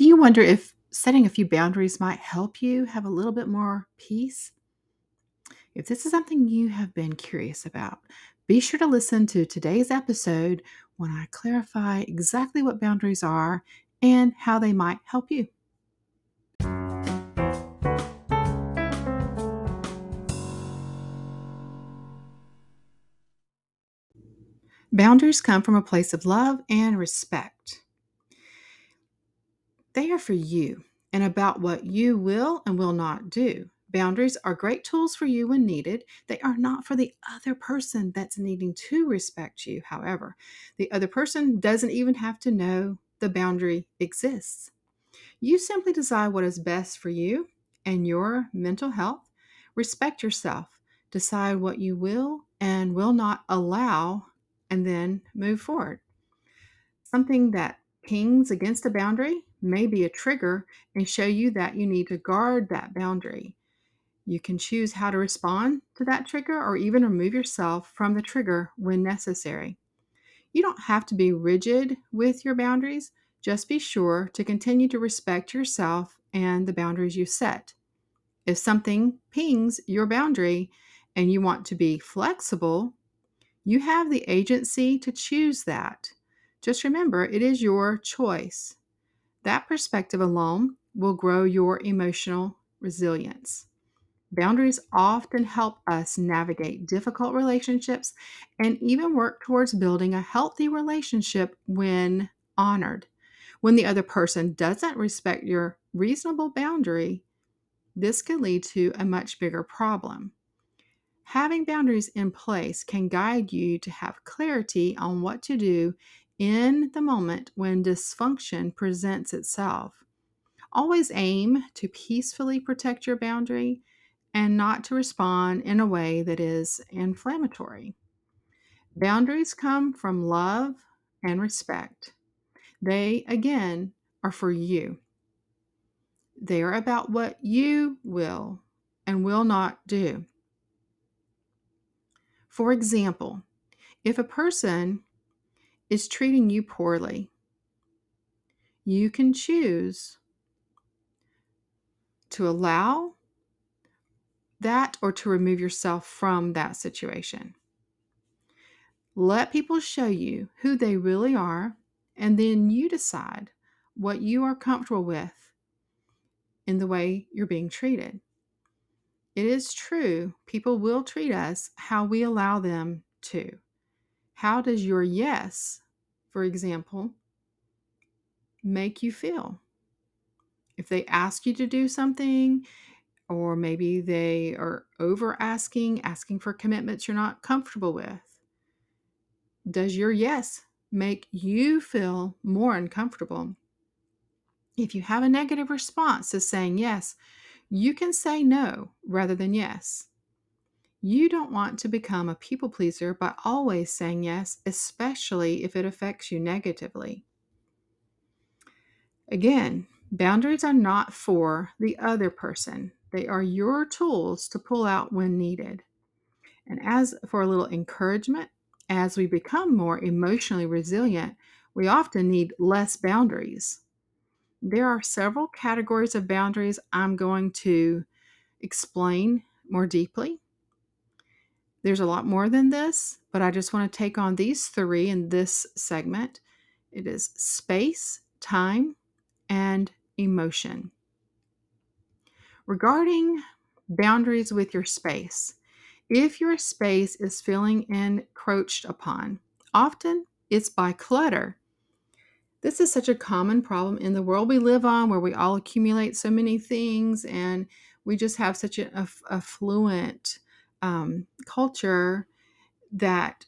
Do you wonder if setting a few boundaries might help you have a little bit more peace? If this is something you have been curious about, be sure to listen to today's episode when I clarify exactly what boundaries are and how they might help you. Boundaries come from a place of love and respect. They are for you and about what you will and will not do. Boundaries are great tools for you when needed. They are not for the other person that's needing to respect you. However, the other person doesn't even have to know the boundary exists. You simply decide what is best for you and your mental health. Respect yourself. Decide what you will and will not allow and then move forward. Something that pings against a boundary may be a trigger and show you that you need to guard that boundary. You can choose how to respond to that trigger or even remove yourself from the trigger when necessary. You don't have to be rigid with your boundaries, just be sure to continue to respect yourself and the boundaries you set. If something pings your boundary and you want to be flexible, you have the agency to choose that. Just remember, it is your choice. That perspective alone will grow your emotional resilience. Boundaries often help us navigate difficult relationships and even work towards building a healthy relationship when honored. When the other person doesn't respect your reasonable boundary, this can lead to a much bigger problem. Having boundaries in place can guide you to have clarity on what to do in the moment when dysfunction presents itself. Always aim to peacefully protect your boundary and not to respond in a way that is inflammatory. Boundaries come from love and respect. They, again, are for you. They are about what you will and will not do. For example, if a person is treating you poorly, you can choose to allow that or to remove yourself from that situation. Let people show you who they really are, and then you decide what you are comfortable with in the way you're being treated. It is true, people will treat us how we allow them to. How does your yes, for example, make you feel? If they ask you to do something, or maybe they are over asking, asking for commitments you're not comfortable with, does your yes make you feel more uncomfortable? If you have a negative response to saying yes, you can say no rather than yes. You don't want to become a people pleaser by always saying yes, especially if it affects you negatively. Again, boundaries are not for the other person, they are your tools to pull out when needed. And as for a little encouragement, as we become more emotionally resilient, we often need less boundaries. There are several categories of boundaries I'm going to explain more deeply. There's a lot more than this, but I just want to take on these three in this segment. It is space, time, and emotion. Regarding boundaries with your space, if your space is feeling encroached upon, often it's by clutter this is such a common problem in the world we live on where we all accumulate so many things and we just have such an affluent um, culture that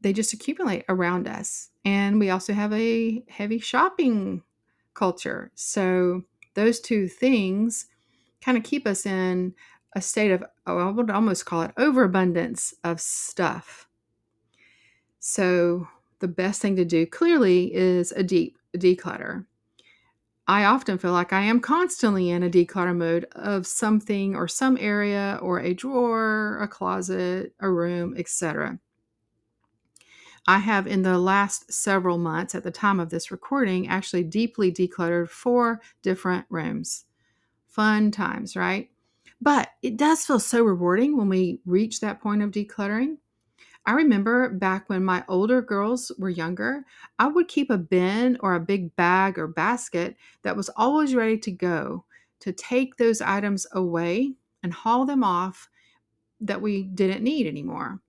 they just accumulate around us. And we also have a heavy shopping culture. So those two things kind of keep us in a state of, oh, I would almost call it overabundance of stuff. So the best thing to do clearly is a deep declutter. I often feel like I am constantly in a declutter mode of something or some area or a drawer, a closet, a room, etc. I have, in the last several months at the time of this recording, actually deeply decluttered four different rooms. Fun times, right? But it does feel so rewarding when we reach that point of decluttering. I remember back when my older girls were younger, I would keep a bin or a big bag or basket that was always ready to go to take those items away and haul them off that we didn't need anymore.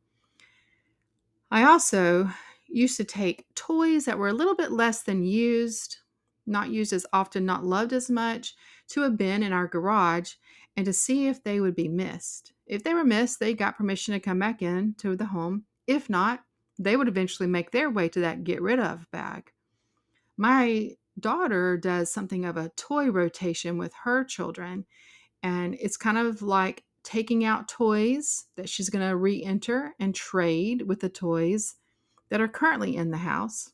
I also used to take toys that were a little bit less than used, not used as often, not loved as much, to a bin in our garage and to see if they would be missed. If they were missed, they got permission to come back in to the home. If not, they would eventually make their way to that get rid of bag. My daughter does something of a toy rotation with her children, and it's kind of like taking out toys that she's going to re enter and trade with the toys that are currently in the house.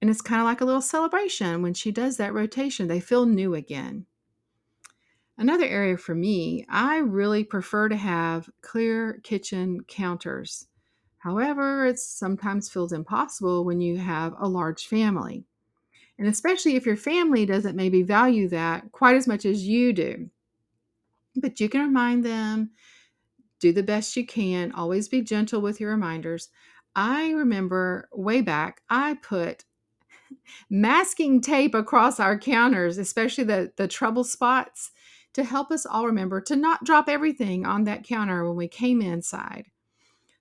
And it's kind of like a little celebration when she does that rotation. They feel new again. Another area for me, I really prefer to have clear kitchen counters. However, it sometimes feels impossible when you have a large family. And especially if your family doesn't maybe value that quite as much as you do. But you can remind them, do the best you can, always be gentle with your reminders. I remember way back, I put masking tape across our counters, especially the, the trouble spots, to help us all remember to not drop everything on that counter when we came inside.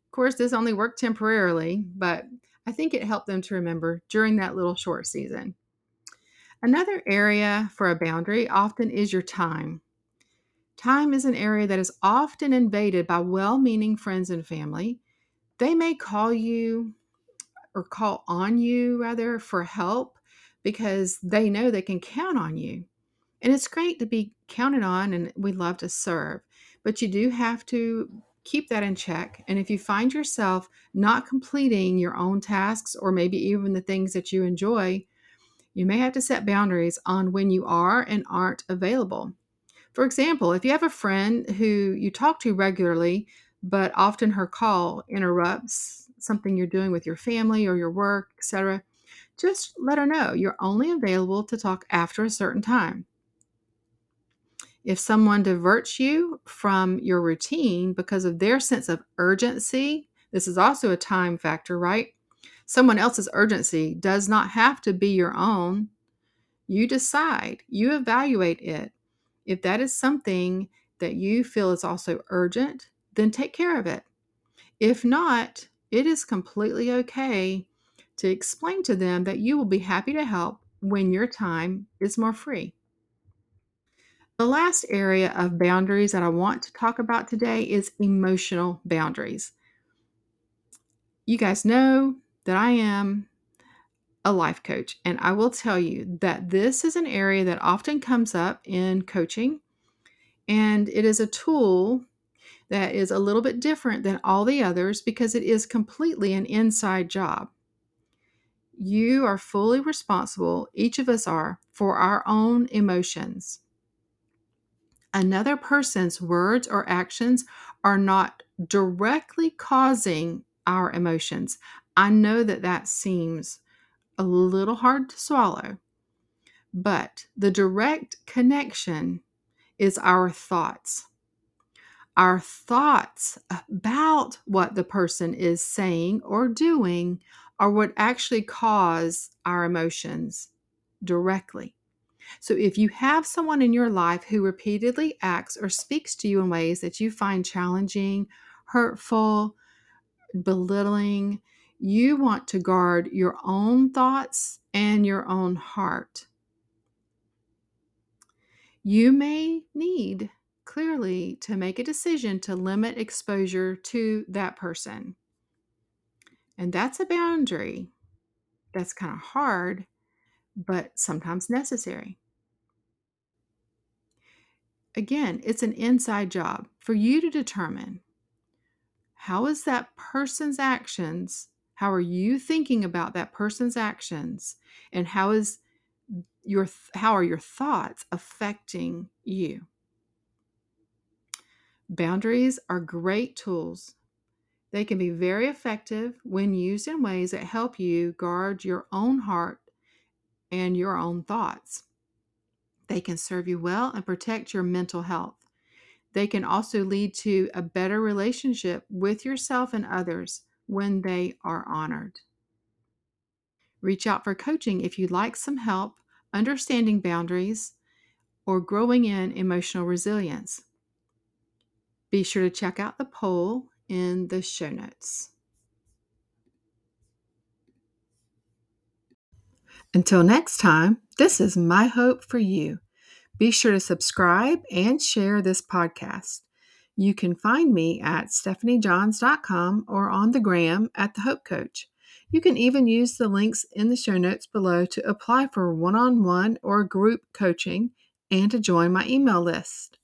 Of course, this only worked temporarily, but I think it helped them to remember during that little short season. Another area for a boundary often is your time. Time is an area that is often invaded by well meaning friends and family. They may call you or call on you, rather, for help because they know they can count on you. And it's great to be counted on and we love to serve, but you do have to keep that in check. And if you find yourself not completing your own tasks or maybe even the things that you enjoy, you may have to set boundaries on when you are and aren't available. For example, if you have a friend who you talk to regularly, but often her call interrupts something you're doing with your family or your work, etc., just let her know you're only available to talk after a certain time. If someone diverts you from your routine because of their sense of urgency, this is also a time factor, right? Someone else's urgency does not have to be your own. You decide, you evaluate it. If that is something that you feel is also urgent, then take care of it. If not, it is completely okay to explain to them that you will be happy to help when your time is more free. The last area of boundaries that I want to talk about today is emotional boundaries. You guys know that I am a life coach. And I will tell you that this is an area that often comes up in coaching. And it is a tool that is a little bit different than all the others because it is completely an inside job. You are fully responsible, each of us are, for our own emotions. Another person's words or actions are not directly causing our emotions. I know that that seems a little hard to swallow, but the direct connection is our thoughts. Our thoughts about what the person is saying or doing are what actually cause our emotions directly. So, if you have someone in your life who repeatedly acts or speaks to you in ways that you find challenging, hurtful, belittling, you want to guard your own thoughts and your own heart. You may need clearly to make a decision to limit exposure to that person. And that's a boundary that's kind of hard, but sometimes necessary. Again, it's an inside job for you to determine how is that person's actions how are you thinking about that person's actions? And how is your how are your thoughts affecting you? Boundaries are great tools. They can be very effective when used in ways that help you guard your own heart and your own thoughts. They can serve you well and protect your mental health. They can also lead to a better relationship with yourself and others when they are honored. Reach out for coaching if you'd like some help understanding boundaries or growing in emotional resilience. Be sure to check out the poll in the show notes. Until next time, this is my hope for you. Be sure to subscribe and share this podcast. You can find me at stephaniejohns.com or on the gram at the Hope Coach. You can even use the links in the show notes below to apply for one on one or group coaching and to join my email list.